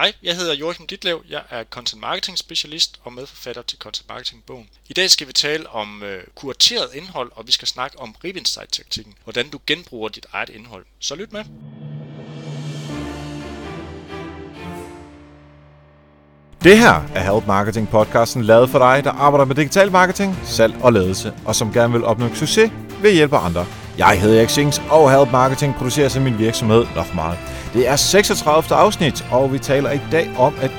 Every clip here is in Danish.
Hej, jeg hedder Joachim Ditlev. Jeg er content marketing specialist og medforfatter til Content Marketing bogen. I dag skal vi tale om øh, kurateret indhold, og vi skal snakke om rip taktikken hvordan du genbruger dit eget indhold. Så lyt med. Det her er Help Marketing podcasten lavet for dig, der arbejder med digital marketing, salg og ledelse, og som gerne vil opnå succes ved at hjælpe andre. Jeg hedder Erik Sings, og Help Marketing producerer sig min virksomhed nok meget. Det er 36. afsnit, og vi taler i dag om at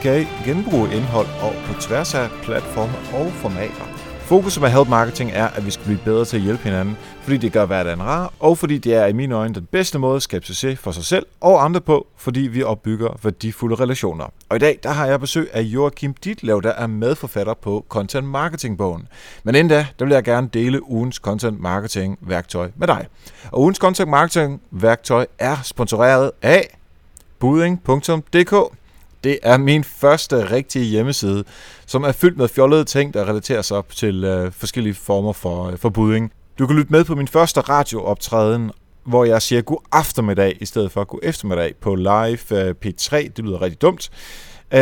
genbruge indhold og på tværs af platforme og formater. Fokus med Help Marketing er, at vi skal blive bedre til at hjælpe hinanden, fordi det gør hverdagen rar, og fordi det er i mine øjne den bedste måde at skabe succes for sig selv og andre på, fordi vi opbygger værdifulde relationer. Og i dag der har jeg besøg af Joachim Ditlev, der er medforfatter på Content Marketing bogen. Men inden da, der vil jeg gerne dele ugens Content Marketing værktøj med dig. Og ugens Content Marketing værktøj er sponsoreret af buding.dk. Det er min første rigtige hjemmeside, som er fyldt med fjollede ting, der relaterer sig op til øh, forskellige former for, øh, for budding. Du kan lytte med på min første radiooptræden, hvor jeg siger god aftermiddag i stedet for god eftermiddag på live øh, P3. Det lyder rigtig dumt.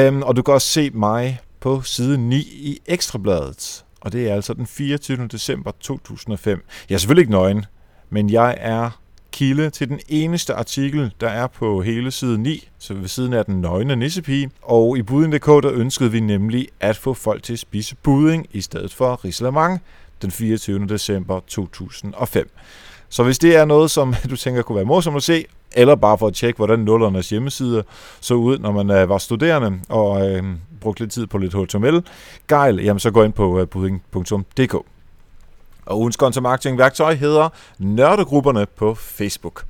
Um, og du kan også se mig på side 9 i Ekstrabladet. Og det er altså den 24. december 2005. Jeg er selvfølgelig ikke nøgen, men jeg er kilde til den eneste artikel, der er på hele side 9, så ved siden af den nøgne nissepige. Og i Buding.dk, der ønskede vi nemlig at få folk til at spise buding i stedet for risalamang, den 24. december 2005. Så hvis det er noget, som du tænker kunne være morsomt at se, eller bare for at tjekke, hvordan nullernes hjemmesider så ud, når man øh, var studerende og øh, brugte lidt tid på lidt HTML, gejl, jamen så gå ind på øh, budding.dk. Og ugens content marketing værktøj hedder Nørdegrupperne på Facebook.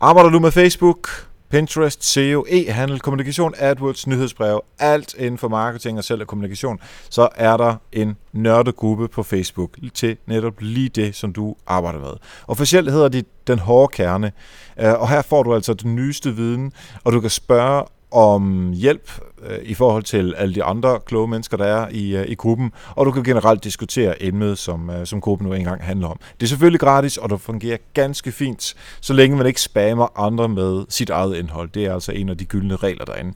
Arbejder du med Facebook, Pinterest, SEO, e-handel, kommunikation, AdWords, nyhedsbrev, alt inden for marketing og selv og kommunikation, så er der en nørdegruppe på Facebook til netop lige det, som du arbejder med. Officielt hedder de Den Hårde Kerne, øh, og her får du altså den nyeste viden, og du kan spørge om hjælp øh, i forhold til alle de andre kloge mennesker, der er i, øh, i gruppen, og du kan generelt diskutere emnet, som, øh, som gruppen nu engang handler om. Det er selvfølgelig gratis, og det fungerer ganske fint, så længe man ikke spammer andre med sit eget indhold. Det er altså en af de gyldne regler derinde.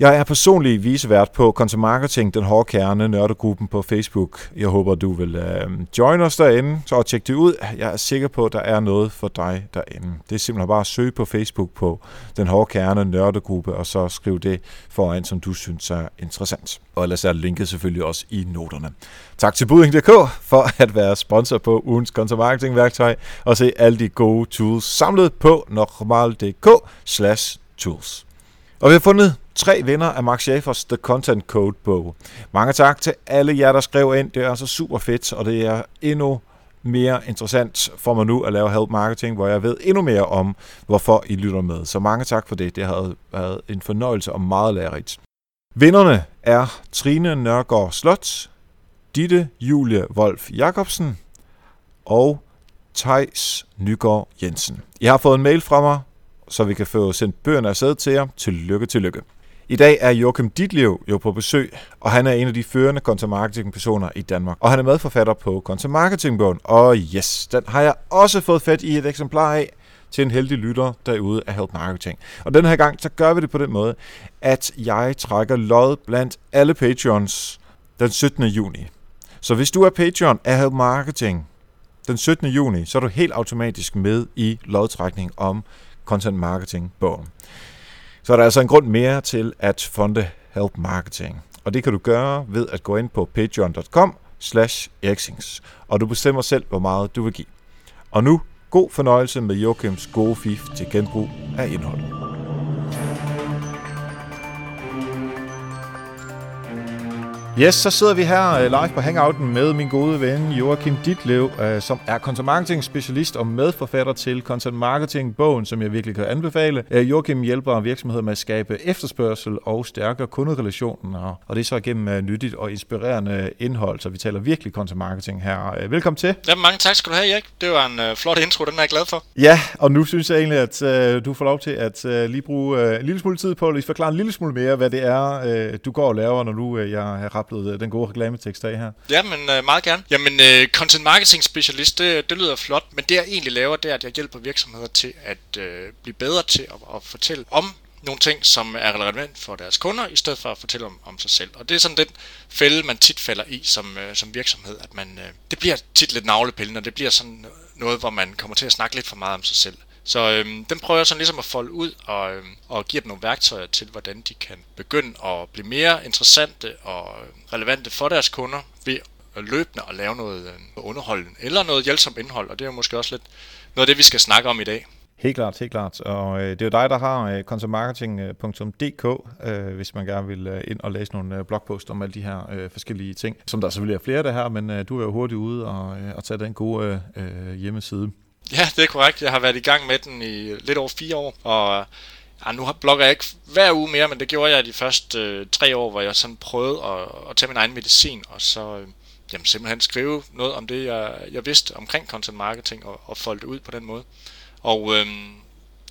Jeg er personlig visevært på Content Marketing, den hårde kerne, nørdegruppen på Facebook. Jeg håber, du vil øh, join os derinde, så tjek det ud. Jeg er sikker på, at der er noget for dig derinde. Det er simpelthen bare at søge på Facebook på den hårde kerne, nørdegruppe, og så skriv det foran, som du synes er interessant. Og ellers er linket selvfølgelig også i noterne. Tak til Buding.dk for at være sponsor på ugens Content Marketing værktøj, og se alle de gode tools samlet på normal.dk slash tools. Og vi har fundet tre vinder af Mark Schaefers The Content Code bog. Mange tak til alle jer, der skrev ind. Det er altså super fedt, og det er endnu mere interessant for mig nu at lave help marketing, hvor jeg ved endnu mere om, hvorfor I lytter med. Så mange tak for det. Det har været en fornøjelse og meget lærerigt. Vinderne er Trine Nørgaard Slot, Ditte Julie Wolf Jacobsen og Tejs Nygaard Jensen. Jeg har fået en mail fra mig, så vi kan få sendt bøgerne afsted til jer. Tillykke, tillykke. I dag er Joachim Ditlev jo på besøg, og han er en af de førende content marketing personer i Danmark. Og han er medforfatter på Content Marketing bogen. Og yes, den har jeg også fået fat i et eksemplar af til en heldig lytter derude af Help Marketing. Og den her gang, så gør vi det på den måde, at jeg trækker lod blandt alle Patreons den 17. juni. Så hvis du er Patreon af Help Marketing den 17. juni, så er du helt automatisk med i lodtrækning om Content Marketing bogen. Så er der altså en grund mere til at fonde Help Marketing. Og det kan du gøre ved at gå ind på patreon.com slash og du bestemmer selv, hvor meget du vil give. Og nu, god fornøjelse med Joachims gode fif til genbrug af indholdet. Yes, så sidder vi her øh, live på Hangouten med min gode ven Joachim Ditlev, øh, som er content marketing specialist og medforfatter til Content Marketing bogen, som jeg virkelig kan anbefale. Øh, Joachim hjælper virksomheder med at skabe efterspørgsel og stærkere kunderelationer, og det er så gennem nyttigt og inspirerende indhold, så vi taler virkelig content marketing her. Velkommen til. Ja, mange tak skal du have, Erik. Det var en flot intro, den er jeg glad for. Ja, og nu synes jeg egentlig, at du får lov til at lige bruge en lille smule tid på at lige forklare en lille smule mere, hvad det er, du går og laver, når nu jeg har rapplet øh, den gode reklametekst af her. Ja, men øh, meget gerne. Jamen, øh, content marketing specialist, det, det lyder flot, men det jeg egentlig laver, det er, at jeg hjælper virksomheder til at øh, blive bedre til at, at fortælle om nogle ting, som er relevant for deres kunder, i stedet for at fortælle om, om sig selv. Og det er sådan den fælde, man tit falder i som, øh, som virksomhed, at man, øh, det bliver tit lidt navlepillende, og det bliver sådan noget, hvor man kommer til at snakke lidt for meget om sig selv. Så øhm, den prøver jeg sådan ligesom at folde ud og, øhm, og give dem nogle værktøjer til, hvordan de kan begynde at blive mere interessante og øhm, relevante for deres kunder ved løbende at lave noget øhm, underholdende eller noget hjælpsomt indhold, og det er måske også lidt noget af det, vi skal snakke om i dag. Helt klart, helt klart. Og øh, det er jo dig, der har øh, contentmarketing.dk, øh, hvis man gerne vil øh, ind og læse nogle øh, blogpost om alle de her øh, forskellige ting, som der selvfølgelig er flere af det her, men øh, du er jo hurtigt ude og, øh, og tage den gode øh, øh hjemmeside. Ja, det er korrekt. Jeg har været i gang med den i lidt over fire år, og ja, nu blogger jeg ikke hver uge mere, men det gjorde jeg de første øh, tre år, hvor jeg sådan prøvede at, at tage min egen medicin, og så øh, jamen, simpelthen skrive noget om det, jeg, jeg vidste omkring content marketing, og, og folde det ud på den måde. Og øh,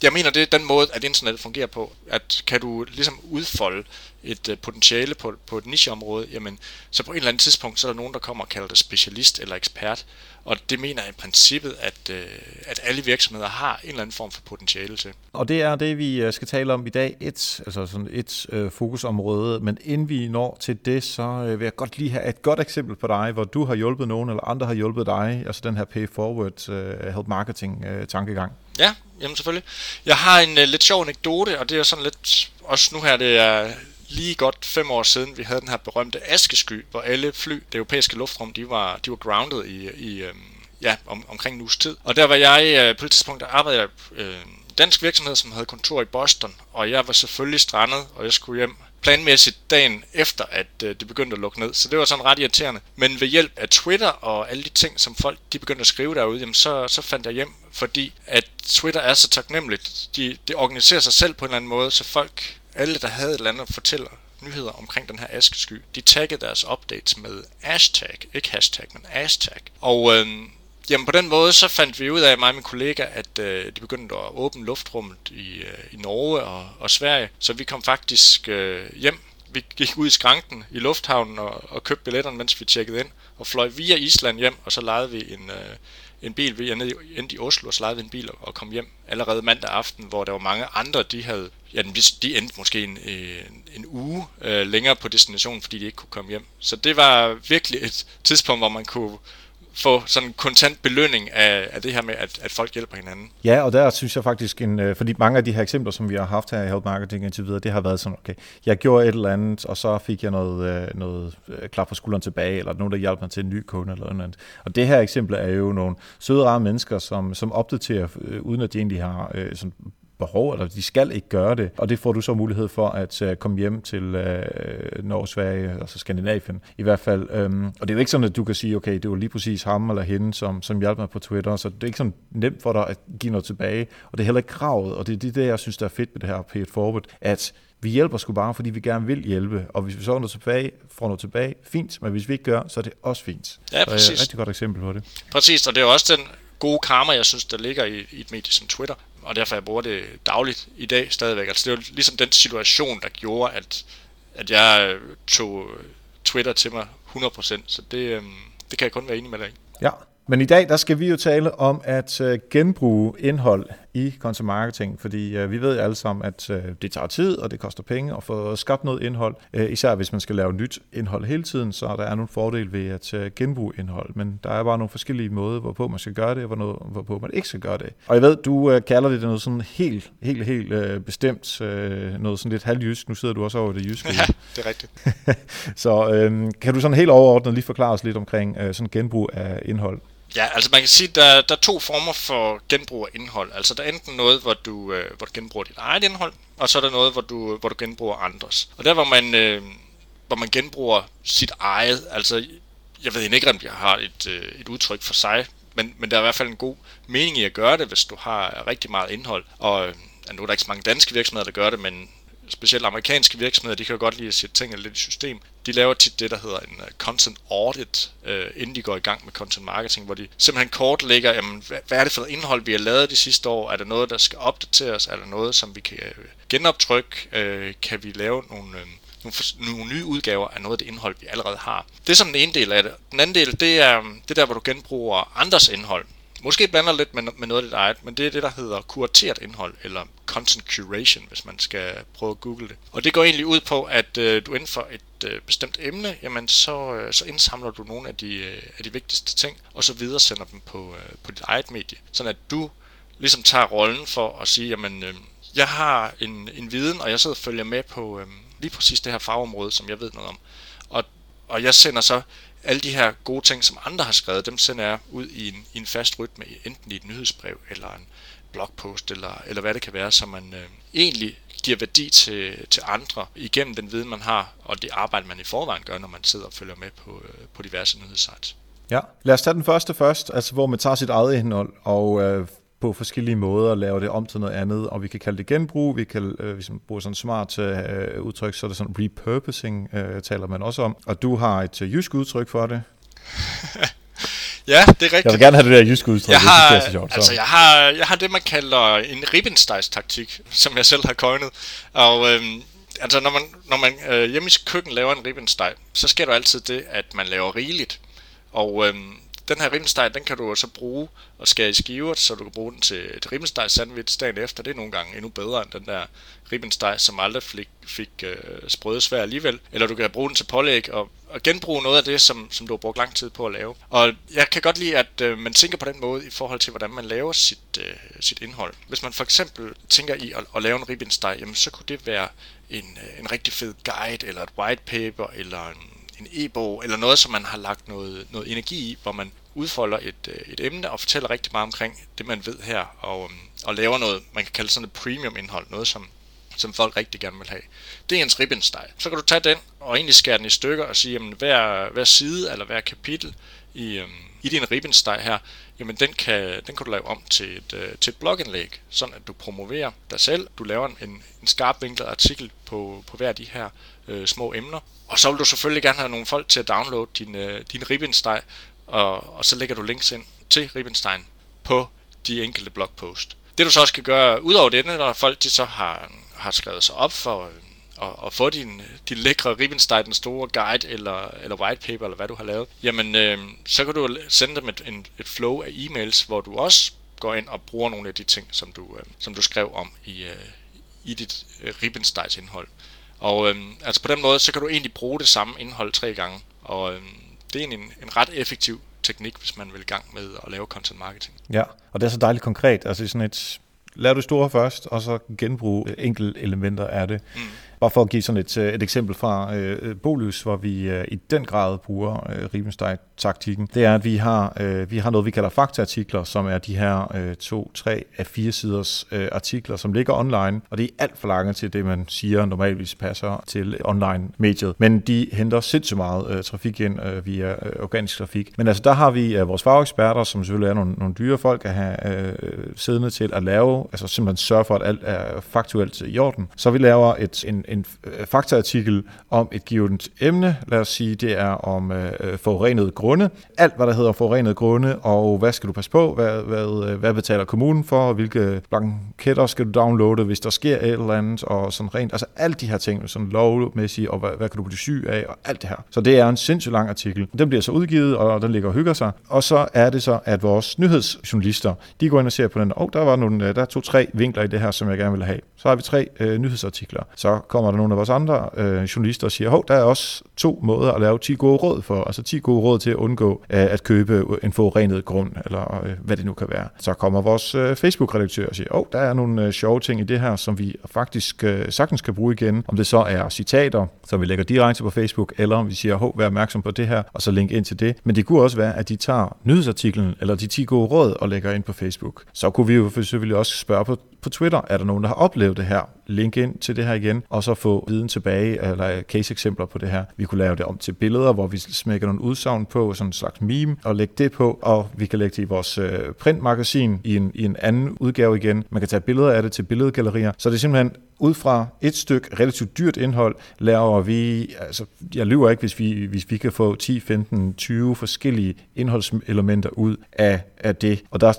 jeg mener, det er den måde, at internettet fungerer på, at kan du ligesom udfolde et uh, potentiale på, på et nicheområde, jamen, så på et eller andet tidspunkt, så er der nogen, der kommer og kalder det specialist eller ekspert, og det mener jeg i princippet, at, uh, at alle virksomheder har en eller anden form for potentiale til. Og det er det, vi øh, skal tale om i dag, et, altså sådan et uh, fokusområde, men inden vi når til det, så vil jeg godt lige have et godt eksempel på dig, hvor du har hjulpet nogen, eller andre har hjulpet dig, altså den her pay forward uh, help marketing uh, tankegang. Ja, jamen selvfølgelig. Jeg har en uh, lidt sjov anekdote, og det er sådan lidt, også nu her, det er lige godt fem år siden, vi havde den her berømte askesky, hvor alle fly, det europæiske luftrum, de var, de var grounded i, i øhm, ja, om, omkring en uges tid. Og der var jeg øh, på et tidspunkt, der arbejdede jeg øh, dansk virksomhed, som havde kontor i Boston, og jeg var selvfølgelig strandet, og jeg skulle hjem planmæssigt dagen efter, at øh, det begyndte at lukke ned. Så det var sådan ret irriterende. Men ved hjælp af Twitter og alle de ting, som folk de begyndte at skrive derude, jamen så, så fandt jeg hjem, fordi at Twitter er så taknemmeligt. De, de organiserer sig selv på en eller anden måde, så folk alle, der havde et eller andet, fortæller nyheder omkring den her askesky, de taggede deres updates med hashtag, ikke hashtag, men hashtag. Og øh, jamen på den måde, så fandt vi ud af, mig og min kollega, at øh, de begyndte at åbne luftrummet i, øh, i Norge og, og Sverige, så vi kom faktisk øh, hjem. Vi gik ud i skranken i lufthavnen og, og købte billetterne, mens vi tjekkede ind, og fløj via Island hjem, og så lejede vi en, øh, en bil. Vi endte i Oslo og slejede en bil og kom hjem allerede mandag aften, hvor der var mange andre, de havde, ja, de endte måske en, en, en uge øh, længere på destinationen, fordi de ikke kunne komme hjem. Så det var virkelig et tidspunkt, hvor man kunne få sådan en kontant belønning af, af det her med, at, at folk hjælper hinanden. Ja, og der synes jeg faktisk, en, øh, fordi mange af de her eksempler, som vi har haft her i Help Marketing indtil videre, det har været sådan, okay, jeg gjorde et eller andet, og så fik jeg noget, øh, noget øh, klap klar på skulderen tilbage, eller nogen, der hjalp mig til en ny kunde, eller noget andet. Og det her eksempel er jo nogle søde, rare mennesker, som, som opdaterer, uden at de egentlig har sådan behov, eller de skal ikke gøre det. Og det får du så mulighed for at uh, komme hjem til uh, Norge, Sverige, altså Skandinavien i hvert fald. Um, og det er jo ikke sådan, at du kan sige, okay, det var lige præcis ham eller hende, som, som hjalp mig på Twitter, så det er ikke sådan nemt for dig at give noget tilbage. Og det er heller ikke kravet, og det er det, der, jeg synes, der er fedt med det her pay it forward, at vi hjælper sgu bare, fordi vi gerne vil hjælpe, og hvis vi så noget tilbage, får noget tilbage, fint, men hvis vi ikke gør, så er det også fint. Ja, præcis. Så er et rigtig godt eksempel på det. Præcis, og det er også den gode karma, jeg synes, der ligger i, i et medie som Twitter, og derfor jeg bruger det dagligt i dag stadigvæk. Altså det var ligesom den situation, der gjorde, at, at jeg øh, tog øh, Twitter til mig 100%, så det, øh, det kan jeg kun være enig med dig i. Ja, men i dag der skal vi jo tale om at øh, genbruge indhold i content marketing, fordi øh, vi ved alle sammen, at øh, det tager tid, og det koster penge at få skabt noget indhold. Øh, især hvis man skal lave nyt indhold hele tiden, så der er nogle fordele ved at øh, genbruge indhold. Men der er bare nogle forskellige måder, hvorpå man skal gøre det, og hvorpå man ikke skal gøre det. Og jeg ved, du øh, kalder det noget sådan helt, helt, helt øh, bestemt, øh, noget sådan lidt halvjysk. Nu sidder du også over det jyske. Ja, det er rigtigt. så øh, kan du sådan helt overordnet lige forklare os lidt omkring øh, sådan genbrug af indhold? Ja, altså man kan sige, at der, der er to former for genbrug af indhold. Altså der er enten noget, hvor du, øh, hvor du genbruger dit eget indhold, og så er der noget, hvor du, hvor du genbruger andres. Og der, hvor man, øh, hvor man genbruger sit eget, altså jeg ved ikke, om jeg har et, øh, et udtryk for sig, men, men der er i hvert fald en god mening i at gøre det, hvis du har rigtig meget indhold. Og øh, nu er der ikke så mange danske virksomheder, der gør det, men specielt amerikanske virksomheder, de kan jo godt lide at sætte tingene lidt i system. De laver tit det, der hedder en øh, content audit, øh, inden de går i gang med content marketing, hvor de simpelthen kortlægger, jamen, hvad, er det for indhold, vi har lavet de sidste år? Er der noget, der skal opdateres? Er der noget, som vi kan øh, genoptrykke? Kan vi lave nogle, uh, nogle, nogle nye udgaver af noget af det indhold, vi allerede har? Det er som den ene del af det. Den anden del, det er det der, hvor du genbruger andres indhold måske blander lidt med, med noget af dit eget, men det er det, der hedder kurateret indhold, eller content curation, hvis man skal prøve at google det. Og det går egentlig ud på, at øh, du inden for et øh, bestemt emne, jamen så, øh, så indsamler du nogle af de, øh, af de vigtigste ting, og så videre sender dem på, øh, på dit eget medie, sådan at du ligesom tager rollen for at sige, jamen øh, jeg har en, en viden, og jeg sidder og følger med på øh, lige præcis det her fagområde, som jeg ved noget om. Og, og jeg sender så alle de her gode ting, som andre har skrevet, dem sender jeg ud i en, i en fast rytme, enten i et nyhedsbrev eller en blogpost, eller, eller hvad det kan være, så man øh, egentlig giver værdi til, til andre igennem den viden, man har, og det arbejde, man i forvejen gør, når man sidder og følger med på, øh, på diverse nyhedssites. Ja, lad os tage den første først, altså hvor man tager sit eget indhold og øh, på forskellige måder lave det om til noget andet, og vi kan kalde det genbrug, vi kan, øh, hvis man bruger sådan smart øh, udtryk, så er det sådan repurposing, øh, taler man også om, og du har et øh, jysk udtryk for det. ja, det er rigtigt. Jeg vil gerne have det der jysk udtryk, jeg har, det er så sjovt. Altså, jeg har, jeg har det, man kalder en ribbenstegs-taktik, som jeg selv har coined, og øhm, altså, når man, når man øh, hjemme i køkken laver en ribbensteg, så sker der altid det, at man laver rigeligt, og øhm, den her rimsteg, den kan du så bruge og skære i skiver, så du kan bruge den til et rimsteg sandwich dagen efter. Det er nogle gange endnu bedre end den der ribbensteg, som aldrig fik, fik øh, sprøde svær alligevel. Eller du kan bruge den til pålæg og, og genbruge noget af det, som, som du har brugt lang tid på at lave. Og jeg kan godt lide, at øh, man tænker på den måde i forhold til, hvordan man laver sit, øh, sit indhold. Hvis man for eksempel tænker i at, at lave en ribbensteg, jamen så kunne det være en, øh, en rigtig fed guide, eller et white paper, eller en en e-bog, eller noget, som man har lagt noget, noget energi i, hvor man udfolder et, øh, et emne og fortæller rigtig meget omkring det, man ved her, og, øhm, og laver noget, man kan kalde sådan et premium indhold, noget som, som folk rigtig gerne vil have. Det er ens ribbensteg. Så kan du tage den og egentlig skære den i stykker og sige, jamen hver, hver side eller hver kapitel i, øhm, i din ribbensteg her, jamen den kan, den kan du lave om til et, øh, til et blogindlæg, sådan at du promoverer dig selv. Du laver en, en skarpvinklet artikel på, på hver af de her øh, små emner. Og så vil du selvfølgelig gerne have nogle folk til at downloade din, øh, din ribbensteg, og, og så lægger du links ind til Ribbenstein på de enkelte blogpost. Det du så også kan gøre, udover det, når folk de så har, har skrevet sig op for øh, og, og få din, din lækre Ribbenstein, den store guide eller, eller white paper, eller hvad du har lavet, jamen øh, så kan du sende dem et, en, et flow af e-mails, hvor du også går ind og bruger nogle af de ting, som du, øh, som du skrev om i, øh, i dit øh, Ribbensteins indhold. Og øh, altså på den måde, så kan du egentlig bruge det samme indhold tre gange, og øh, det er en, en ret effektiv teknik, hvis man vil i gang med at lave content marketing. Ja, og det er så dejligt konkret. Altså sådan et, lad du store først, og så genbruge enkelte elementer af det. Mm. Bare for at give sådan et, øh, et eksempel fra øh, Bolus, hvor vi øh, i den grad bruger øh, Riebenstein-taktikken, det er, at vi har, øh, vi har noget, vi kalder faktaartikler, som er de her øh, to, tre af fire siders øh, artikler, som ligger online, og det er alt for lange til det, man siger normalvis passer til online-mediet. Men de henter sindssygt meget øh, trafik ind øh, via øh, organisk trafik. Men altså, der har vi øh, vores fageksperter, som selvfølgelig er nogle, nogle dyre folk at have øh, siddende til at lave, altså simpelthen sørge for, at alt er faktuelt i orden. Så vi laver et, en, en øh, faktaartikel om et givet emne. Lad os sige, det er om øh, øh, forurenede grunde. Alt, hvad der hedder forurenede grunde, og hvad skal du passe på? Hvad, hvad, øh, hvad betaler kommunen for? Hvilke blanketter skal du downloade, hvis der sker et eller andet? Og sådan rent, altså alle de her ting, sådan lovmæssigt, og hvad, hvad kan du blive syg af, og alt det her. Så det er en sindssygt lang artikel. Den bliver så udgivet, og den ligger og hygger sig. Og så er det så, at vores nyhedsjournalister, de går ind og ser på den, og oh, der var nogle, der er to-tre vinkler i det her, som jeg gerne vil have. Så har vi tre øh, nyhedsartikler. Så kommer der nogle af vores andre øh, journalister og siger, hov, der er også to måder at lave 10 gode råd for, altså 10 gode råd til at undgå øh, at købe en forurenet grund, eller øh, hvad det nu kan være. Så kommer vores øh, Facebook-redaktør og siger, hov, der er nogle øh, sjove ting i det her, som vi faktisk øh, sagtens kan bruge igen, om det så er citater, som vi lægger direkte på Facebook, eller om vi siger, hov, vær opmærksom på det her, og så link ind til det. Men det kunne også være, at de tager nyhedsartiklen, eller de 10 gode råd, og lægger ind på Facebook. Så kunne vi jo selvfølgelig også spørge på på Twitter, er der nogen, der har oplevet det her? Link ind til det her igen, og så få viden tilbage, eller case-eksempler på det her. Vi kunne lave det om til billeder, hvor vi smækker nogle udsagn på, sådan en slags meme, og lægge det på, og vi kan lægge det i vores øh, printmagasin i en, i en anden udgave igen. Man kan tage billeder af det til billedgallerier. Så det er simpelthen ud fra et stykke relativt dyrt indhold, laver vi, altså jeg lyver ikke, hvis vi, hvis vi kan få 10, 15, 20 forskellige indholdselementer ud af, af det. Og der,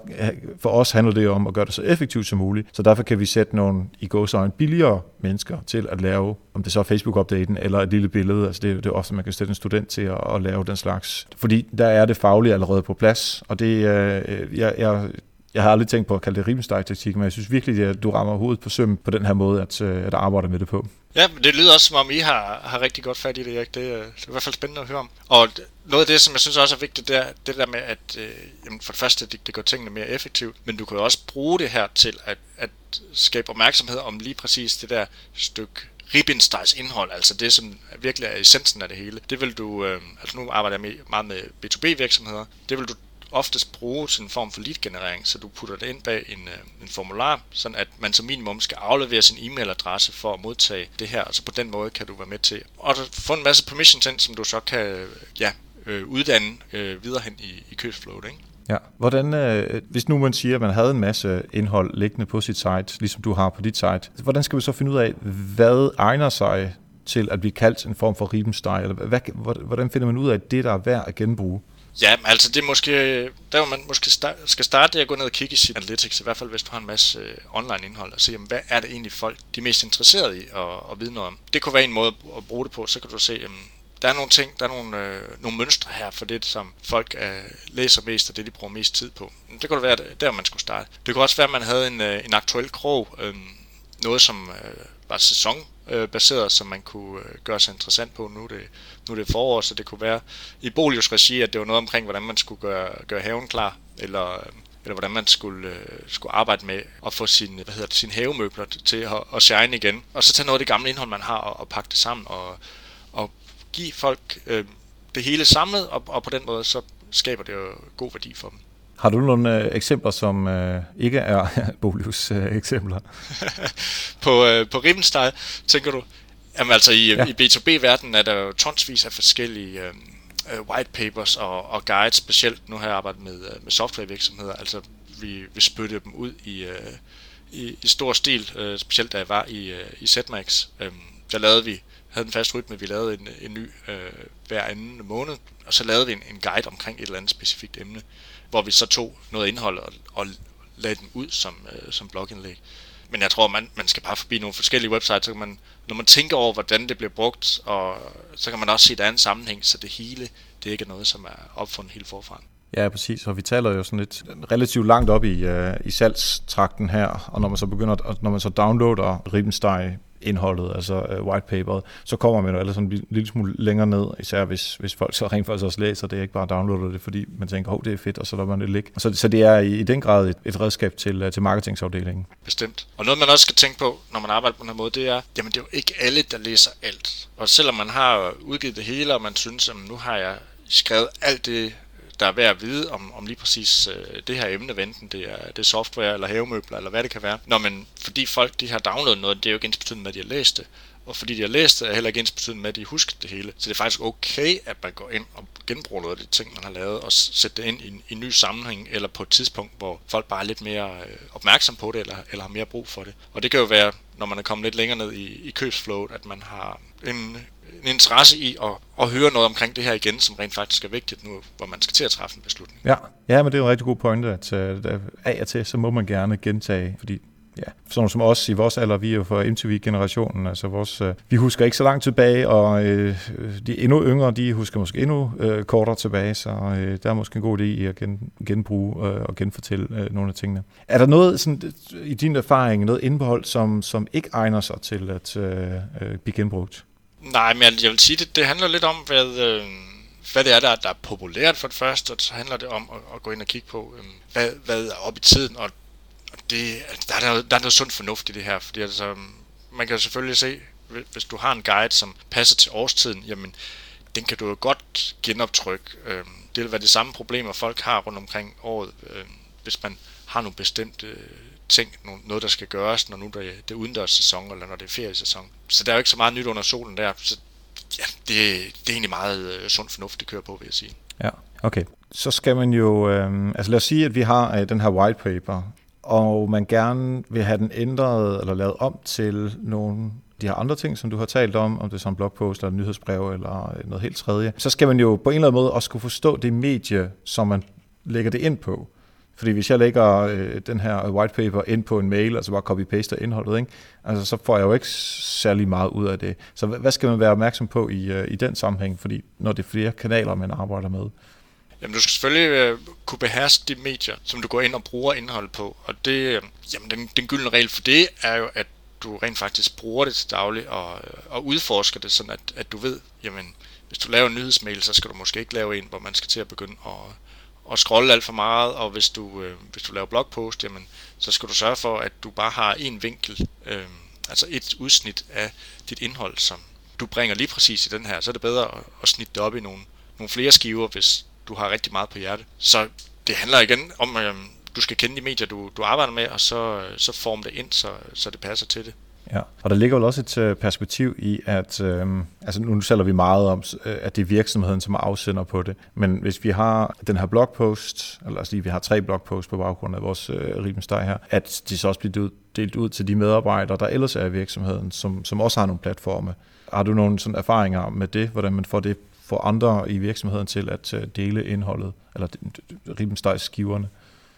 for os handler det om at gøre det så effektivt som muligt, så derfor kan vi sætte nogle i gåsøjne billigere mennesker til at lave, om det så er Facebook-opdaten eller et lille billede. Altså det, det er ofte, man kan sætte en student til at, at lave den slags. Fordi der er det faglige allerede på plads, og det, øh, jeg, jeg, jeg har aldrig tænkt på at kalde det Riemenstein-taktik, men jeg synes virkelig, at du rammer hovedet på søm på den her måde, at, øh, at arbejde med det på. Ja, men det lyder også, som om I har, har rigtig godt fat i det, Erik. Det, øh, det er i hvert fald spændende at høre om. Og noget af det, som jeg synes også er vigtigt, det er det der med, at øh, jamen for det første, det, det gør tingene mere effektivt, men du kan jo også bruge det her til at, at skabe opmærksomhed om lige præcis det der stykke Ribbensteins indhold, altså det, som virkelig er essensen af det hele. Det vil du, øh, altså nu arbejder jeg med, meget med B2B virksomheder, det vil du oftest bruge til en form for lead-generering, så du putter det ind bag en, øh, en formular, sådan at man som minimum skal aflevere sin e-mailadresse for at modtage det her, og så på den måde kan du være med til at få en masse permissions ind, som du så kan ja, øh, uddanne øh, videre hen i, i købsflowet, ikke? Ja. Hvordan, øh, hvis nu man siger, at man havde en masse indhold liggende på sit site, ligesom du har på dit site, hvordan skal vi så finde ud af, hvad egner sig til at blive kaldt en form for Riebenstein? Eller hvad, hvordan finder man ud af det, der er værd at genbruge? Ja, altså det er måske, der hvor man måske start, skal starte det at gå ned og kigge i sit analytics, i hvert fald hvis du har en masse øh, online indhold, og se, jamen, hvad er det egentlig folk, de er mest interesserede i at, at vide noget om. Det kunne være en måde at bruge det på, så kan du se, jamen, der er nogle ting, der er nogle, øh, nogle mønstre her for det, som folk øh, læser mest, og det de bruger mest tid på. Det kunne være der, man skulle starte. Det kunne også være, at man havde en, øh, en aktuel krog, øh, noget som øh, var Øh, sæsonbaseret, som man kunne øh, gøre sig interessant på. Nu er, det, nu er det forår, så det kunne være i Bolius regi, at det var noget omkring, hvordan man skulle gøre, gøre haven klar, eller, øh, eller hvordan man skulle, øh, skulle arbejde med at få sin, hvad hedder det, sine havemøbler til at, at shine igen. Og så tage noget af det gamle indhold, man har, og, og pakke det sammen, og, og give folk øh, det hele samlet, og, og på den måde så skaber det jo god værdi for dem. Har du nogle øh, eksempler, som øh, ikke er Bolius øh, eksempler? på, øh, på Ribbensteg, tænker du? Jamen altså i, ja. i B2B-verdenen er der jo tonsvis af forskellige øh, øh, white papers og, og guides, specielt nu har jeg arbejdet med, øh, med softwarevirksomheder, altså vi, vi spyttede dem ud i, øh, i, i stor stil, øh, specielt da jeg var i, øh, i Zmax. Øh, der lavede vi havde en fast rytme, vi lavede en, en ny øh, hver anden måned, og så lavede vi en, en guide omkring et eller andet specifikt emne, hvor vi så tog noget indhold og, og lagde den ud som, øh, som blogindlæg. Men jeg tror, man, man skal bare forbi nogle forskellige websites, så kan man, når man tænker over, hvordan det bliver brugt, og så kan man også se, at der er en sammenhæng, så det hele, det er ikke noget, som er opfundet helt forfra. Ja, præcis. Og vi taler jo sådan lidt relativt langt op i, øh, i salgstrakten her, og når man så begynder, at, når man så downloader Ribbensteg indholdet, altså øh, white paperet, så kommer man jo ellers sådan en lille smule længere ned, især hvis, hvis folk så rent faktisk også læser det, ikke bare downloader det, fordi man tænker, hov, det er fedt, og så lader man det ligge. Så, så det er i, i den grad et, et redskab til, uh, til marketingsafdelingen. Bestemt. Og noget, man også skal tænke på, når man arbejder på den her måde, det er, jamen det er jo ikke alle, der læser alt. Og selvom man har udgivet det hele, og man synes, at nu har jeg skrevet alt det, der er værd at vide om, om lige præcis øh, det her emne, enten det er, det er software eller havemøbler eller hvad det kan være. Nå, men fordi folk de har downloadet noget, det er jo ikke ens betydende med, at de har læst det. Og fordi de har læst det, er heller ikke ens betydende med, at de husker det hele. Så det er faktisk okay, at man går ind og genbruger noget af de ting, man har lavet, og sætter det ind i en, i en ny sammenhæng, eller på et tidspunkt, hvor folk bare er lidt mere øh, opmærksom på det, eller, eller har mere brug for det. Og det kan jo være, når man er kommet lidt længere ned i, i købsflowet, at man har en en interesse i at, at høre noget omkring det her igen, som rent faktisk er vigtigt nu, hvor man skal til at træffe en beslutning. Ja, ja men det er en rigtig god pointe, at øh, at af og til, så må man gerne gentage, fordi ja, sådan som os i vores alder, vi er jo fra MTV-generationen, altså vores, øh, vi husker ikke så langt tilbage, og øh, de endnu yngre, de husker måske endnu øh, kortere tilbage, så øh, der er måske en god idé i at gen, genbruge øh, og genfortælle øh, nogle af tingene. Er der noget sådan, i din erfaring, noget indbehold, som, som ikke egner sig til at øh, øh, blive genbrugt? Nej, men jeg, jeg vil sige, det, det handler lidt om, hvad, øh, hvad det er, der, der er populært for det første, og så handler det om at, at gå ind og kigge på, øh, hvad, hvad er op i tiden, og det, der, er noget, der er noget sund fornuft i det her, fordi altså, man kan selvfølgelig se, hvis du har en guide, som passer til årstiden, jamen, den kan du jo godt genoptrykke. Øhm, det vil være det samme problemer, folk har rundt omkring året, øhm, hvis man har nogle bestemte øh, ting, noget der skal gøres, når nu det er udendørs sæson, eller når det er feriesæson. Så der er jo ikke så meget nyt under solen der. Så ja, det, det er egentlig meget øh, sund fornuft, det kører på, vil jeg sige. Ja, okay. Så skal man jo, øh, altså lad os sige, at vi har øh, den her white paper, og man gerne vil have den ændret eller lavet om til nogle de her andre ting, som du har talt om, om det er som blogpost eller nyhedsbrev eller noget helt tredje, så skal man jo på en eller anden måde også kunne forstå det medie, som man lægger det ind på. Fordi hvis jeg lægger øh, den her white paper ind på en mail, altså bare copy-paster indholdet, ikke? Altså, så får jeg jo ikke særlig meget ud af det. Så hvad skal man være opmærksom på i, øh, i den sammenhæng, fordi når det er flere kanaler, man arbejder med? Jamen, du skal selvfølgelig øh, kunne beherske de medier, som du går ind og bruger indhold på. Og det, øh, jamen, den, den gyldne regel for det er jo, at du rent faktisk bruger det til daglig og, øh, og udforsker det, sådan at, at du ved, jamen, hvis du laver en nyhedsmail, så skal du måske ikke lave en, hvor man skal til at begynde at, at scrolle alt for meget, og hvis du, øh, hvis du laver blogpost, jamen, så skal du sørge for, at du bare har en vinkel, øh, altså et udsnit af dit indhold, som du bringer lige præcis i den her, så er det bedre at, at snitte det op i nogle, nogle flere skiver, hvis du har rigtig meget på hjerte. Så det handler igen om, at øh, du skal kende de medier, du, du arbejder med, og så, øh, så forme det ind, så, så det passer til det. Ja, og der ligger jo også et øh, perspektiv i, at øh, altså nu taler vi meget om, øh, at det er virksomheden, som afsender på det. Men hvis vi har den her blogpost, eller altså lige, vi har tre blogposts på baggrund af vores øh, Ribensteg her, at de så også bliver delt ud til de medarbejdere, der ellers er i virksomheden, som, som også har nogle platforme. Har du nogle sådan erfaringer med det, hvordan man får det få andre i virksomheden til at øh, dele indholdet, eller Ribenstegs skiverne?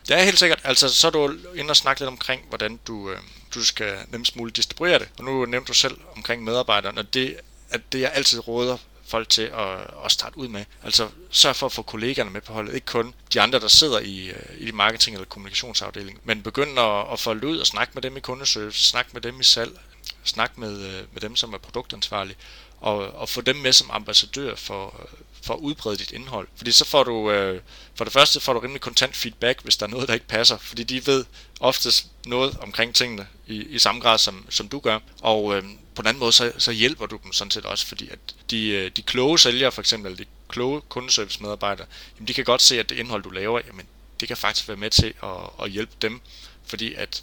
Ja, helt sikkert. Altså, så er du inde og snakke lidt omkring, hvordan du, øh, du skal nemmest muligt distribuere det. Og nu nævnte du selv omkring medarbejderne, og det, at det jeg altid råder folk til at, at starte ud med. Altså sørg for at få kollegerne med på holdet, ikke kun de andre, der sidder i, øh, i de marketing- eller kommunikationsafdeling, men begynd at, at folde ud og snakke med dem i kundeservice, snakke med dem i salg, snakke med, med dem, som er produktansvarlige, og, og få dem med som ambassadør for, for at udbrede dit indhold. Fordi så får du, øh, for det første får du rimelig kontant feedback, hvis der er noget, der ikke passer, fordi de ved oftest noget omkring tingene i, i samme grad, som, som du gør. Og øh, på den anden måde, så, så hjælper du dem sådan set også, fordi at de, øh, de kloge sælgere, for eksempel, eller de kloge kundeservice-medarbejdere, jamen de kan godt se, at det indhold, du laver, jamen det kan faktisk være med til at, at hjælpe dem, fordi at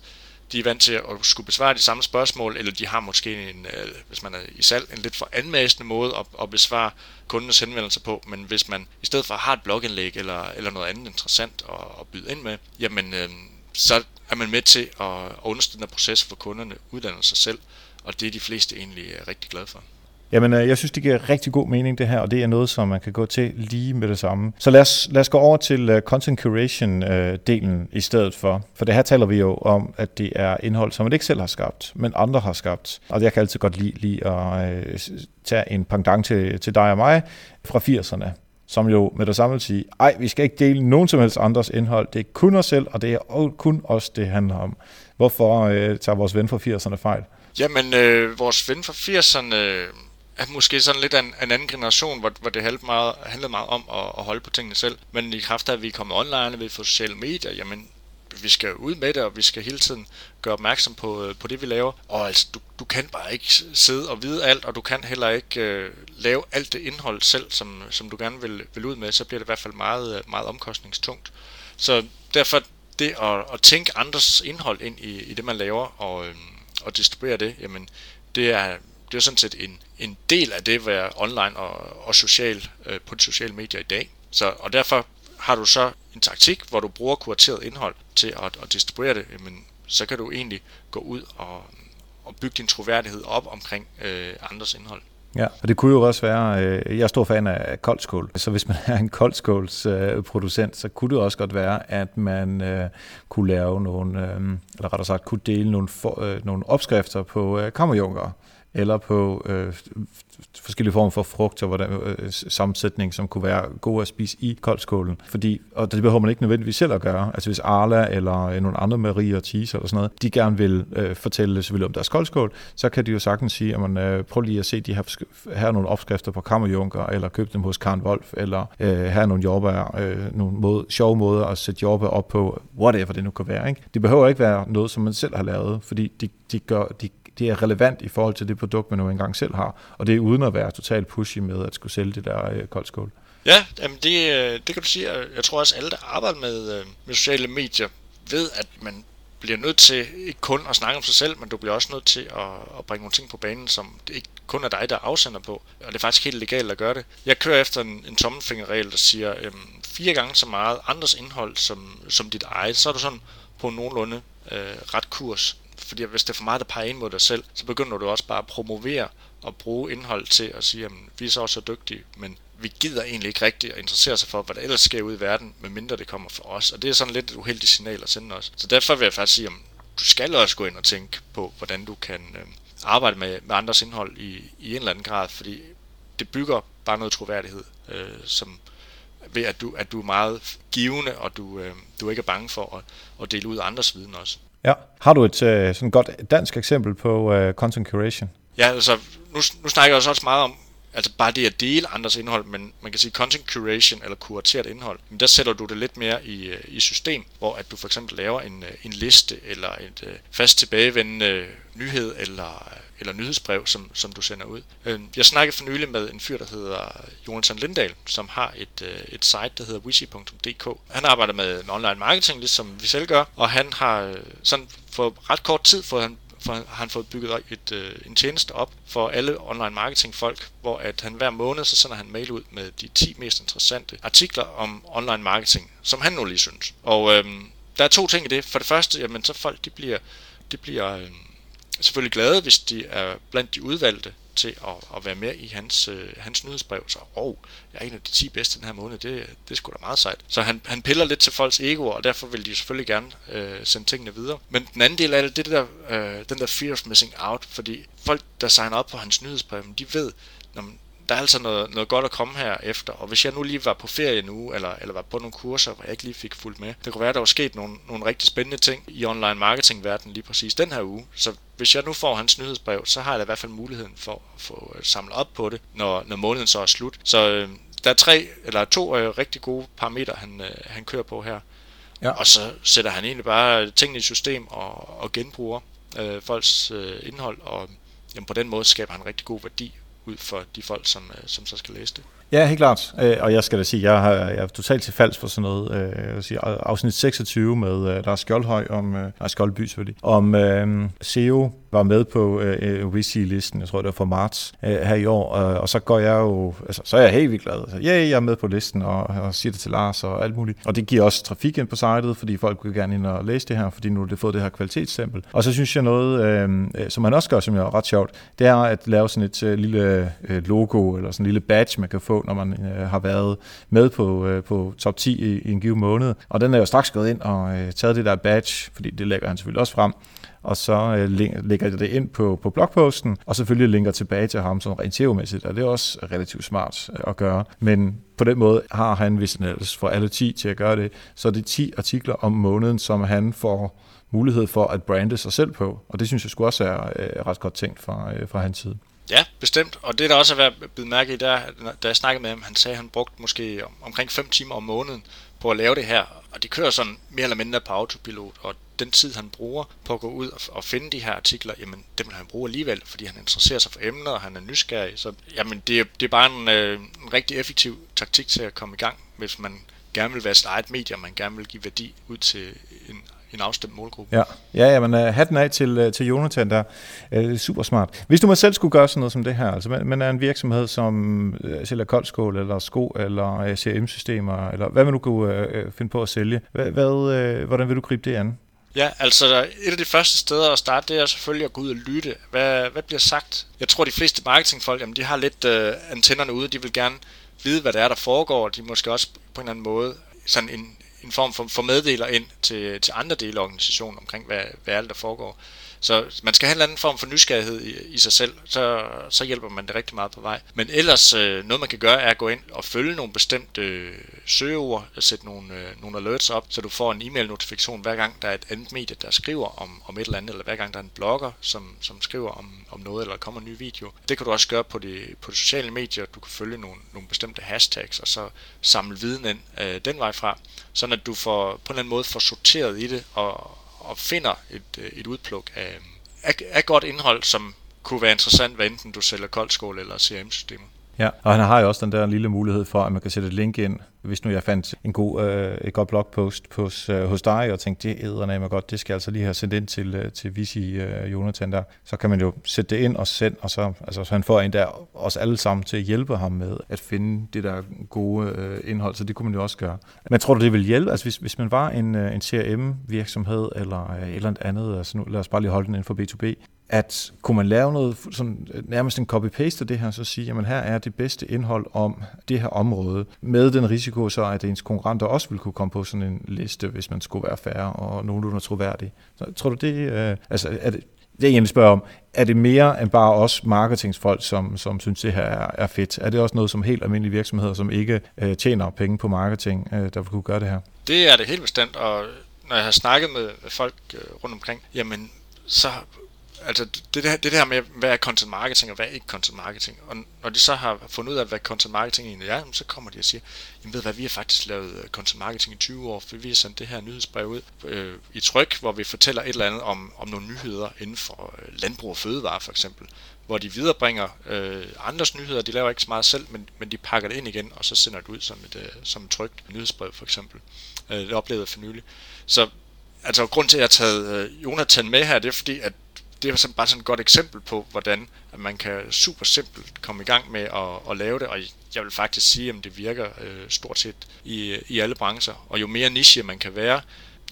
de er vant til at skulle besvare de samme spørgsmål, eller de har måske, en, øh, hvis man er i salg, en lidt for anmæsende måde at, at besvare kundens henvendelser på, men hvis man i stedet for har et blogindlæg eller, eller noget andet interessant at, at byde ind med, jamen øh, så er man med til at, at understøtte den proces for kunderne, uddanner sig selv, og det er de fleste egentlig øh, rigtig glade for. Jamen, øh, jeg synes, det giver rigtig god mening, det her, og det er noget, som man kan gå til lige med det samme. Så lad os, lad os gå over til øh, content curation-delen øh, i stedet for. For det her taler vi jo om, at det er indhold, som man ikke selv har skabt, men andre har skabt. Og jeg kan altid godt lide, lide at øh, tage en pendant til, til dig og mig fra 80'erne som jo med det samme vil sige, ej, vi skal ikke dele nogen som helst andres indhold, det er kun os selv, og det er kun os, det handler om. Hvorfor øh, tager vores ven fra 80'erne fejl? Jamen, øh, vores ven fra 80'erne måske sådan lidt af en, en anden generation, hvor, hvor det handlede meget, handlede meget om at, at holde på tingene selv. Men i kraft af, at vi er kommet online, og vi får sociale medier, jamen, vi skal ud med det, og vi skal hele tiden gøre opmærksom på, øh, på det, vi laver. Og altså, du, du kan bare ikke sidde og vide alt, og du kan heller ikke øh, lave alt det indhold selv, som, som du gerne vil, vil ud med. Så bliver det i hvert fald meget, øh, meget omkostningstungt. Så derfor det at, at tænke andres indhold ind i, i det, man laver, og, øh, og distribuere det, jamen, det er, det er sådan set en, en del af det at være online og, og social, øh, på de sociale medier i dag. Så, og derfor har du så en taktik, hvor du bruger kurateret indhold til at, at distribuere det, jamen, så kan du egentlig gå ud og, og bygge din troværdighed op omkring øh, andres indhold. Ja, og det kunne jo også være, øh, jeg er stor fan af koldskål, så hvis man er en koldskålsproducent, så kunne det også godt være, at man øh, kunne lave nogle, øh, eller rettere sagt kunne dele nogle, for, øh, nogle opskrifter på øh, kammerjunker, eller på øh, forskellige former for frugt og hvordan, øh, sammensætning, som kunne være god at spise i koldskålen. Fordi, og det behøver man ikke nødvendigvis selv at gøre. Altså hvis Arla eller øh, nogle andre Marie og Thies eller sådan noget, de gerne vil øh, fortælle selvfølgelig om deres koldskål, så kan de jo sagtens sige, at man øh, prøv lige at se de her, her er nogle opskrifter på kammerjunker, eller køb dem hos Karen Wolf, eller øh, her er nogle jordbær, øh, nogle måde, sjove måder at sætte jordbær op på, whatever det nu kan være. Ikke? Det behøver ikke være noget, som man selv har lavet, fordi de, de, gør, de det er relevant i forhold til det produkt, man nu engang selv har. Og det er uden at være totalt pushy med at skulle sælge det der øh, koldskål. Ja, jamen det, øh, det kan du sige. Jeg tror også, alle, der arbejder med, øh, med sociale medier, ved, at man bliver nødt til ikke kun at snakke om sig selv, men du bliver også nødt til at, at bringe nogle ting på banen, som det ikke kun er dig, der afsender på. Og det er faktisk helt legalt at gøre det. Jeg kører efter en, en tommelfingerregel, der siger øhm, fire gange så meget andres indhold som, som dit eget. Så er du sådan på nogenlunde øh, ret kurs fordi hvis det er for meget, der peger ind mod dig selv, så begynder du også bare at promovere og bruge indhold til at sige, at vi er så også så dygtige, men vi gider egentlig ikke rigtigt at interessere sig for, hvad der ellers sker ude i verden, medmindre det kommer fra os. Og det er sådan lidt et uheldigt signal at sende os. Så derfor vil jeg faktisk sige, at du skal også gå ind og tænke på, hvordan du kan øh, arbejde med, med andres indhold i, i en eller anden grad, fordi det bygger bare noget troværdighed, øh, som ved at du, at du er meget givende, og du, øh, du ikke er bange for at, at dele ud af andres viden også. Ja. Har du et øh, sådan godt dansk eksempel på øh, content curation? Ja, altså nu, nu snakker jeg også meget om altså bare det at dele andres indhold, men man kan sige content curation eller kurateret indhold, men der sætter du det lidt mere i, øh, i system, hvor at du for eksempel laver en, øh, en liste eller et øh, fast tilbagevendende nyhed eller, eller nyhedsbrev, som, som du sender ud. Øhm, jeg snakkede for nylig med en fyr, der hedder Jonathan Lindahl, som har et, et site, der hedder wisi.dk. Han arbejder med, med online marketing, ligesom vi selv gør, og han har sådan for ret kort tid fået han for har han fået bygget et, øh, en tjeneste op for alle online marketing folk, hvor at han hver måned, så sender han mail ud med de 10 mest interessante artikler om online marketing, som han nu lige synes. Og øh, der er to ting i det. For det første, jamen så folk, de bliver, de bliver øh, selvfølgelig glade, hvis de er blandt de udvalgte, til at, at være med i hans, øh, hans nyhedsbrev. Så, wow, jeg er en af de 10 bedste den her måned, det, det er sgu da meget sejt. Så han, han piller lidt til folks egoer, og derfor vil de selvfølgelig gerne øh, sende tingene videre. Men den anden del af det, det er der, øh, den der fear of missing out, fordi folk, der signer op på hans nyhedsbrev, de ved, når man, der er altså noget, noget godt at komme her efter. Og hvis jeg nu lige var på ferie nu, eller, eller var på nogle kurser, hvor jeg ikke lige fik fuldt med, det kunne være, at der var sket nogle, nogle rigtig spændende ting i online marketing verden lige præcis den her uge. Så hvis jeg nu får hans nyhedsbrev, så har jeg da i hvert fald muligheden for at få øh, samlet op på det, når, når måneden så er slut. Så øh, der er tre eller to øh, rigtig gode parametre, han, øh, han kører på her. Ja. Og så sætter han egentlig bare tingene i system og, og genbruger øh, folks øh, indhold, og jamen, på den måde skaber han rigtig god værdi ud for de folk, som, øh, som så skal læse det. Ja, helt klart. Øh, og jeg skal da sige, jeg, har, jeg er totalt til falsk for sådan noget. Øh, jeg vil sige, afsnit 26 med øh, Lars Skjoldhøj, om, øh, nej, Skjoldby selvfølgelig, om øh, SEO var med på øh, øh Wisi-listen, jeg tror det var for marts øh, her i år, øh, og så går jeg jo, altså, så er jeg helt vildt glad. Altså, ja, yeah, jeg er med på listen, og, og siger det til Lars og alt muligt. Og det giver også trafik ind på sitet, fordi folk vil gerne ind og læse det her, fordi nu har det fået det her kvalitetsstempel. Og så synes jeg noget, øh, som man også gør, som er ret sjovt, det er at lave sådan et øh, lille øh, logo, eller sådan en lille badge, man kan få, når man øh, har været med på, øh, på top 10 i, i en given måned. Og den er jo straks gået ind og øh, taget det der badge, fordi det lægger han selvfølgelig også frem, og så øh, lægger jeg det ind på, på blogposten, og selvfølgelig linker tilbage til ham som rent SEO-mæssigt, og det er også relativt smart øh, at gøre. Men på den måde har han, hvis han ellers får alle 10 til at gøre det, så er det 10 artikler om måneden, som han får mulighed for at brande sig selv på, og det synes jeg skulle også er øh, ret godt tænkt fra, øh, fra hans side. Ja, bestemt. Og det der også er værd at mærke i, der, da jeg snakkede med ham, han sagde, at han brugte måske omkring 5 timer om måneden på at lave det her. Og det kører sådan mere eller mindre på autopilot, og den tid, han bruger på at gå ud og, finde de her artikler, jamen, det vil han bruge alligevel, fordi han interesserer sig for emner, og han er nysgerrig. Så jamen, det, det er bare en, øh, en rigtig effektiv taktik til at komme i gang, hvis man gerne vil være sit eget medie, og man gerne vil give værdi ud til en en afstemt målgruppe. Ja, ja, ja men uh, hatten af til, uh, til Jonathan der. Uh, super smart. Hvis du må selv skulle gøre sådan noget som det her, altså man, man er en virksomhed, som uh, sælger koldskål, eller sko, eller uh, CRM-systemer, eller hvad vil du kunne uh, finde på at sælge? Hvad, hvad, uh, hvordan vil du gribe det an? Ja, altså et af de første steder at starte, det er selvfølgelig at gå ud og lytte. Hvad, hvad bliver sagt? Jeg tror, de fleste marketingfolk, jamen, de har lidt uh, antennerne ude. De vil gerne vide, hvad det er, der foregår. De måske også på en eller anden måde sådan en, en form for, for meddeler ind til, til andre dele af organisationen omkring, hvad, hvad er det, der foregår. Så man skal have en eller anden form for nysgerrighed i, i sig selv, så, så hjælper man det rigtig meget på vej. Men ellers øh, noget man kan gøre er at gå ind og følge nogle bestemte øh, søgeord, og sætte nogle, øh, nogle alerts op, så du får en e-mail-notifikation hver gang der er et andet medie, der skriver om, om et eller andet, eller hver gang der er en blogger, som, som skriver om, om noget, eller kommer en ny video. Det kan du også gøre på de, på de sociale medier. Du kan følge nogle, nogle bestemte hashtags, og så samle viden ind øh, den vej fra, sådan at du får, på en eller anden måde får sorteret i det, og, og finder et, øh, et udpluk af, af, af godt indhold, som kunne være interessant, hvad enten du sælger koldskål eller CRM-systemer. Ja, og han har jo også den der lille mulighed for, at man kan sætte et link ind, hvis nu jeg fandt en god, øh, et godt blogpost hos, øh, hos dig, og tænkte, det æder mig godt, det skal jeg altså lige have sendt ind til, øh, til Visi øh, Jonathan der. Så kan man jo sætte det ind og sende, og så, altså, så han får en der os alle sammen til at hjælpe ham med at finde det der gode øh, indhold, så det kunne man jo også gøre. Men tror du, det vil hjælpe, altså hvis, hvis man var en, øh, en CRM-virksomhed eller øh, et eller andet, altså nu lad os bare lige holde den inden for B2B, at kunne man lave noget sådan, øh, nærmest en copy-paste af det her, så sige, jamen her er det bedste indhold om det her område, med den risiko så, at ens konkurrenter også vil kunne komme på sådan en liste, hvis man skulle være færre og nogenlunde troværdig. Så tror du det, øh, altså er det, det jeg egentlig spørger om, er det mere end bare os marketingsfolk, som, som synes, det her er, er fedt? Er det også noget som helt almindelige virksomheder, som ikke øh, tjener penge på marketing, øh, der vil kunne gøre det her? Det er det helt bestemt, og når jeg har snakket med folk øh, rundt omkring, jamen så altså det, der, det der med, hvad er content marketing og hvad er ikke content marketing. Og når de så har fundet ud af, hvad content marketing egentlig er, så kommer de og siger, jamen ved hvad, vi har faktisk lavet øh, content marketing i 20 år, for vi har sendt det her nyhedsbrev ud øh, i tryk, hvor vi fortæller et eller andet om, om nogle nyheder inden for øh, landbrug og fødevare for eksempel, hvor de viderebringer øh, andres nyheder, de laver ikke så meget selv, men, men de pakker det ind igen, og så sender det ud som et, øh, som et trykt nyhedsbrev for eksempel. Øh, det oplevede jeg for nylig. Så altså grund til, at jeg har taget øh, Jonathan med her, det er fordi, at det er bare sådan et godt eksempel på, hvordan at man kan super simpelt komme i gang med at, at lave det, og jeg vil faktisk sige, at det virker øh, stort set i, i alle brancher. Og jo mere niche man kan være,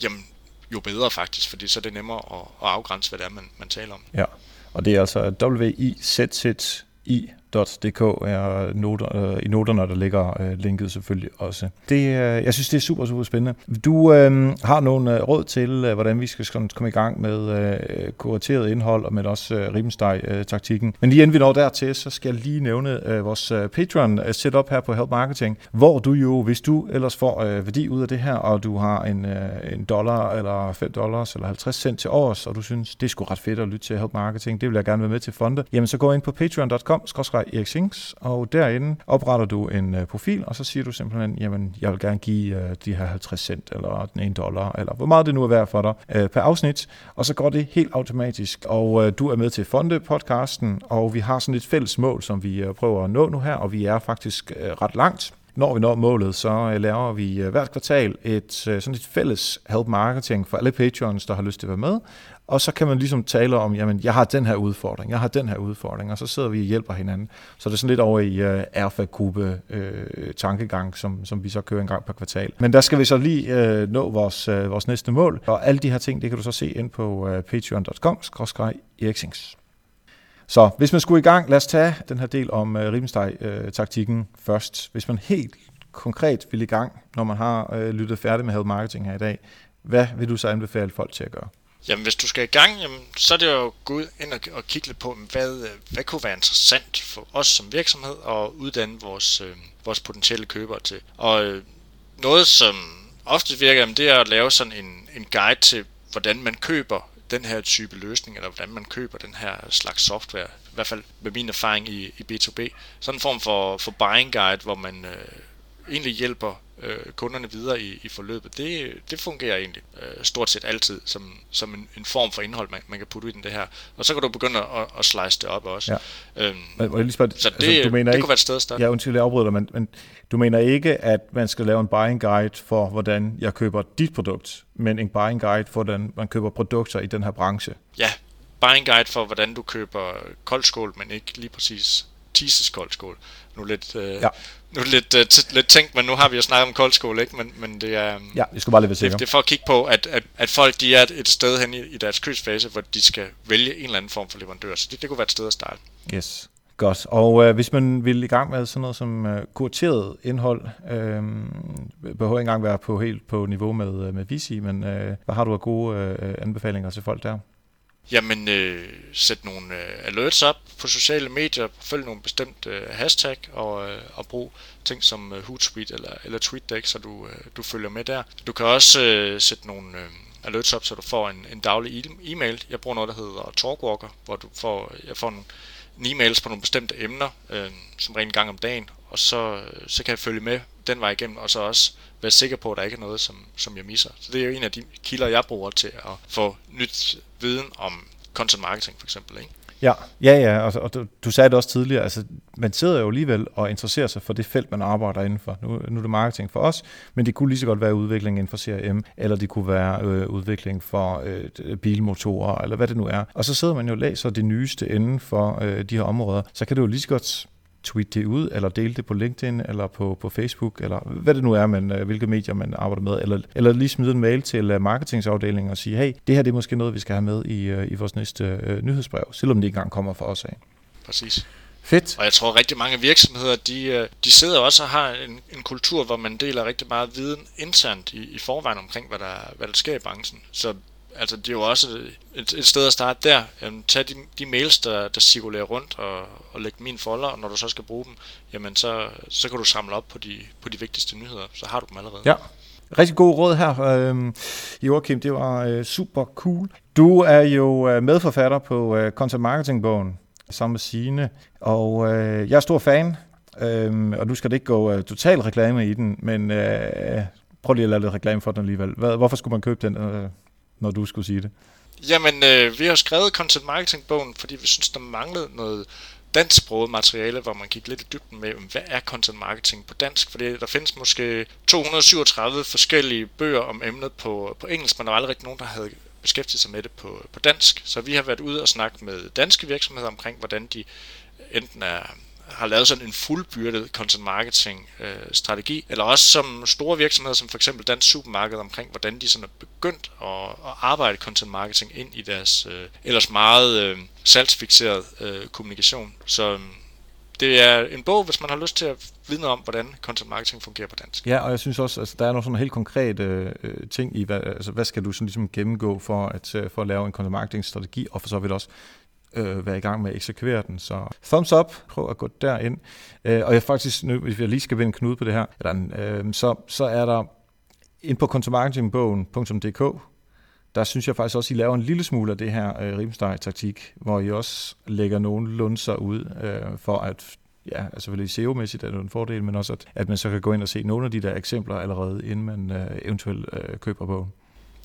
jamen, jo bedre faktisk, fordi så er det nemmere at, at afgrænse, hvad det er, man, man taler om. Ja, og det er altså W-I-Z-Z-I .dk er noter, øh, i noterne, der ligger øh, linket selvfølgelig også. Det, øh, jeg synes, det er super, super spændende. Du øh, har nogle øh, råd til, øh, hvordan vi skal komme i gang med øh, kurateret indhold, og med også øh, rimsteg-taktikken. Øh, Men lige inden vi når dertil, så skal jeg lige nævne øh, vores øh, Patreon-setup øh, her på Help Marketing, hvor du jo, hvis du ellers får øh, værdi ud af det her, og du har en, øh, en dollar, eller 5 dollars, eller 50 cent til års, og du synes, det er sgu ret fedt at lytte til Help Marketing, det vil jeg gerne være med til fonde, jamen så gå ind på patreon.com, Erik Sings, og derinde opretter du en øh, profil, og så siger du simpelthen, jamen, jeg vil gerne give øh, de her 50 cent, eller den 1 dollar, eller hvor meget det nu er værd for dig uh, per afsnit, og så går det helt automatisk, og du er med til Fonde-podcasten, og vi har sådan et fælles mål, som vi prøver at nå nu her, og vi er faktisk ret langt. Når vi når målet, så laver vi hvert kvartal et sådan et fælles help marketing for alle patrons, der har lyst til at være med, og så kan man ligesom tale om, jamen, jeg har den her udfordring, jeg har den her udfordring, og så sidder vi og hjælper hinanden. Så det er sådan lidt over i øh, uh, erfa-gruppe uh, øh, tankegang, som, som vi så kører en gang per kvartal. Men der skal vi så lige uh, nå vores, uh, vores næste mål, og alle de her ting, det kan du så se ind på uh, patreon.com, eriksings. Så hvis man skulle i gang, lad os tage den her del om uh, Ribensteg-taktikken uh, først. Hvis man helt konkret vil i gang, når man har uh, lyttet færdig med Health Marketing her i dag, hvad vil du så anbefale folk til at gøre? Jamen, hvis du skal i gang, jamen, så er det jo at gå ud ind og, og kigge lidt på, hvad, øh, hvad kunne være interessant for os som virksomhed og uddanne vores, øh, vores potentielle købere til. Og øh, noget, som ofte virker, jamen, det er at lave sådan en, en guide til, hvordan man køber den her type løsning, eller hvordan man køber den her slags software. I hvert fald med min erfaring i, i B2B. Sådan en form for, for buying guide, hvor man øh, egentlig hjælper øh, kunderne videre i, i forløbet, det, det fungerer egentlig øh, stort set altid som, som en, en form for indhold, man, man kan putte i den det her. Og så kan du begynde at, at slice det op også. Ja. Øhm, men, lige spørge, så det, altså, du mener det ikke, kunne være et sted at starte. Ja, undskyld, jeg afbryder dig, men, men du mener ikke, at man skal lave en buying guide for, hvordan jeg køber dit produkt, men en buying guide for, hvordan man køber produkter i den her branche? Ja, buying guide for, hvordan du køber koldskål, men ikke lige præcis Tises koldskål. Nu lidt, øh, ja. nu lidt, øh, t- lidt tænkt, men nu har vi jo snakket om koldskål, ikke? Men, men det er... Ja, vi skal bare lidt det, det er for at kigge på, at, at, at folk de er et sted hen i, i deres købsfase, hvor de skal vælge en eller anden form for leverandør. Så det, det kunne være et sted at starte. Yes. Godt. Og øh, hvis man vil i gang med sådan noget som øh, kurateret indhold, øh, behøver ikke engang være på helt på niveau med, øh, med Visi, men øh, hvad har du af gode øh, anbefalinger til folk der? Jamen øh, sæt nogle øh, alerts op på sociale medier, følg nogle bestemte øh, hashtag og, øh, og brug ting som øh, Hootsuite eller, eller TweetDeck, så du, øh, du følger med der. Du kan også øh, sætte nogle øh, alerts op, så du får en, en daglig e-, e-mail. Jeg bruger noget, der hedder Talkwalker, hvor du får, jeg får en, en e-mails på nogle bestemte emner, øh, som rent gang om dagen, og så, øh, så kan jeg følge med den vej igennem, og så også være sikker på, at der ikke er noget, som, som jeg misser. Så det er jo en af de kilder, jeg bruger til at få nyt viden om content marketing for eksempel. Ikke? Ja, ja, ja, og, og du, du sagde det også tidligere, altså man sidder jo alligevel og interesserer sig for det felt, man arbejder indenfor. Nu, nu er det marketing for os, men det kunne lige så godt være udvikling inden for CRM, eller det kunne være øh, udvikling for øh, bilmotorer, eller hvad det nu er. Og så sidder man jo og læser det nyeste inden for øh, de her områder, så kan det jo lige så godt tweet det ud, eller dele det på LinkedIn, eller på, på Facebook, eller hvad det nu er, man, øh, hvilke medier man arbejder med, eller, eller lige smide en mail til øh, marketingsafdelingen og sige, hey, det her det er måske noget, vi skal have med i, øh, i vores næste uh, nyhedsbrev, selvom det ikke engang kommer fra os af. Præcis. Fedt. Og jeg tror rigtig mange virksomheder, de, de sidder også og har en, en kultur, hvor man deler rigtig meget viden internt i, i forvejen omkring, hvad der, hvad der sker i branchen. Så altså, det er jo også et, et sted at starte der. Jamen, tag de, de mails, der, der cirkulerer rundt, og, og læg dem i en folder, og når du så skal bruge dem, jamen så, så kan du samle op på de, på de vigtigste nyheder. Så har du dem allerede. Ja. Rigtig god råd her, øh, Joachim. Det var øh, super cool. Du er jo øh, medforfatter på øh, Content Marketing-bogen sammen med Signe, og øh, jeg er stor fan, øh, og nu skal det ikke gå øh, total reklame i den, men øh, prøv lige at lade lidt reklame for den alligevel. Hvad, hvorfor skulle man købe den? Øh, når du skulle sige det? Jamen, øh, vi har skrevet Content Marketing-bogen, fordi vi synes, der manglede noget dansksproget materiale, hvor man gik lidt i dybden med, hvad er content marketing på dansk, fordi der findes måske 237 forskellige bøger om emnet på, på engelsk, men der var aldrig nogen, der havde beskæftiget sig med det på, på dansk. Så vi har været ude og snakke med danske virksomheder omkring, hvordan de enten er har lavet sådan en fuldbyrdet content marketing øh, strategi, eller også som store virksomheder, som for eksempel Dansk Supermarked, omkring hvordan de sådan er begyndt at, at arbejde content marketing ind i deres øh, ellers meget øh, salgsfixeret øh, kommunikation. Så øh, det er en bog, hvis man har lyst til at vidne om, hvordan content marketing fungerer på dansk. Ja, og jeg synes også, at altså, der er nogle sådan helt konkrete øh, ting i, hvad, altså, hvad skal du sådan ligesom gennemgå for at, øh, for at lave en content marketing strategi, og for så vidt også, øh, være i gang med at eksekvere den. Så thumbs up, prøv at gå derind. Øh, og jeg faktisk, nu, hvis jeg lige skal vende knude på det her, eller, øh, så, så er der ind på kontomarketingbogen.dk, der synes jeg faktisk også, at I laver en lille smule af det her øh, rimsteg-taktik, hvor I også lægger nogle lunser ud øh, for at ja, altså selvfølgelig SEO-mæssigt er det en fordel, men også at, at man så kan gå ind og se nogle af de der eksempler allerede, inden man øh, eventuelt øh, køber bogen.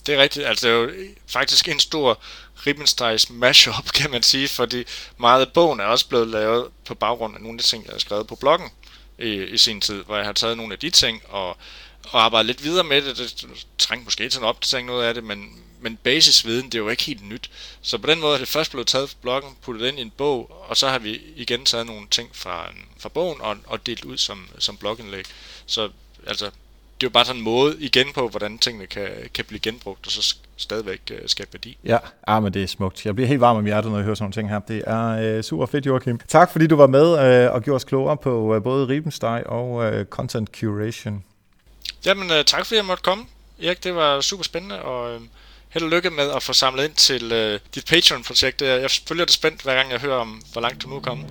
Det er rigtigt. Altså, det er jo faktisk en stor Ribbensteins mashup, kan man sige, fordi meget af bogen er også blevet lavet på baggrund af nogle af de ting, jeg har skrevet på bloggen i, i sin tid, hvor jeg har taget nogle af de ting og, og arbejdet lidt videre med det. Det trængte måske til en opdatering noget af det, men, men basisviden, det er jo ikke helt nyt. Så på den måde er det først blevet taget fra bloggen, puttet ind i en bog, og så har vi igen taget nogle ting fra, fra bogen og, og delt ud som, som blogindlæg. Så altså, det er jo bare sådan en måde igen på, hvordan tingene kan, kan blive genbrugt, og så stadigvæk uh, skabe værdi. Ja, ah, men det er smukt. Jeg bliver helt varm om hjertet, når jeg hører sådan nogle ting her. Det er uh, super fedt, Joachim. Tak fordi du var med uh, og gjorde os klogere på uh, både Ribensteg og uh, Content Curation. Jamen, uh, tak fordi jeg måtte komme. Erik, det var super spændende, og uh, held og lykke med at få samlet ind til uh, dit Patreon-projekt. Jeg følger det spændt, hver gang jeg hører om, hvor langt du nu er kommet.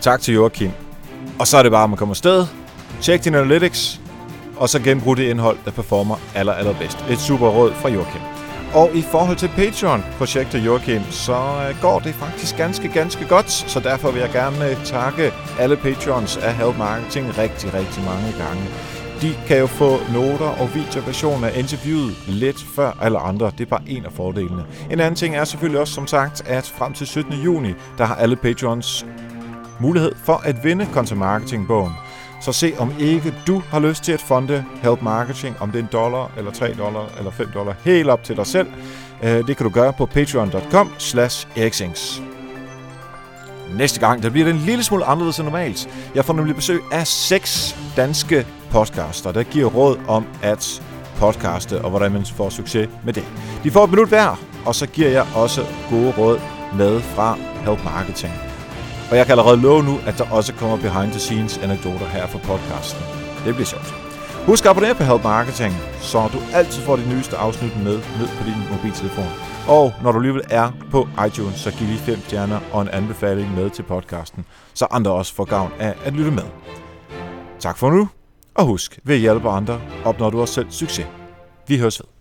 Tak til Joachim. Og så er det bare, at man kommer afsted, tjek din analytics, og så genbrug det indhold, der performer aller, allerbedst. Et super råd fra Joachim. Og i forhold til Patreon-projektet Joachim, så øh, går det faktisk ganske, ganske godt. Så derfor vil jeg gerne øh, takke alle Patreons af Help Marketing rigtig, rigtig mange gange. De kan jo få noter og videoversioner af interviewet lidt før alle andre. Det er bare en af fordelene. En anden ting er selvfølgelig også, som sagt, at frem til 17. juni, der har alle Patreons mulighed for at vinde Content Marketing-bogen. Så se om ikke du har lyst til at fonde Help Marketing, om det er en dollar, eller 3 dollar, eller 5 dollar, helt op til dig selv. Øh, det kan du gøre på patreon.com slash Næste gang, der bliver det en lille smule anderledes end normalt. Jeg får nemlig besøg af seks danske podcaster, der giver råd om at podcaste, og hvordan man får succes med det. De får et minut hver, og så giver jeg også gode råd med fra Help Marketing. Og jeg kan allerede love nu, at der også kommer behind the scenes anekdoter her fra podcasten. Det bliver sjovt. Husk at abonnere på Help Marketing, så du altid får de nyeste afsnit med ned på din mobiltelefon. Og når du alligevel er på iTunes, så giv lige fem stjerner og en anbefaling med til podcasten, så andre også får gavn af at lytte med. Tak for nu, og husk, ved at hjælpe andre opnår du også selv succes. Vi høres ved.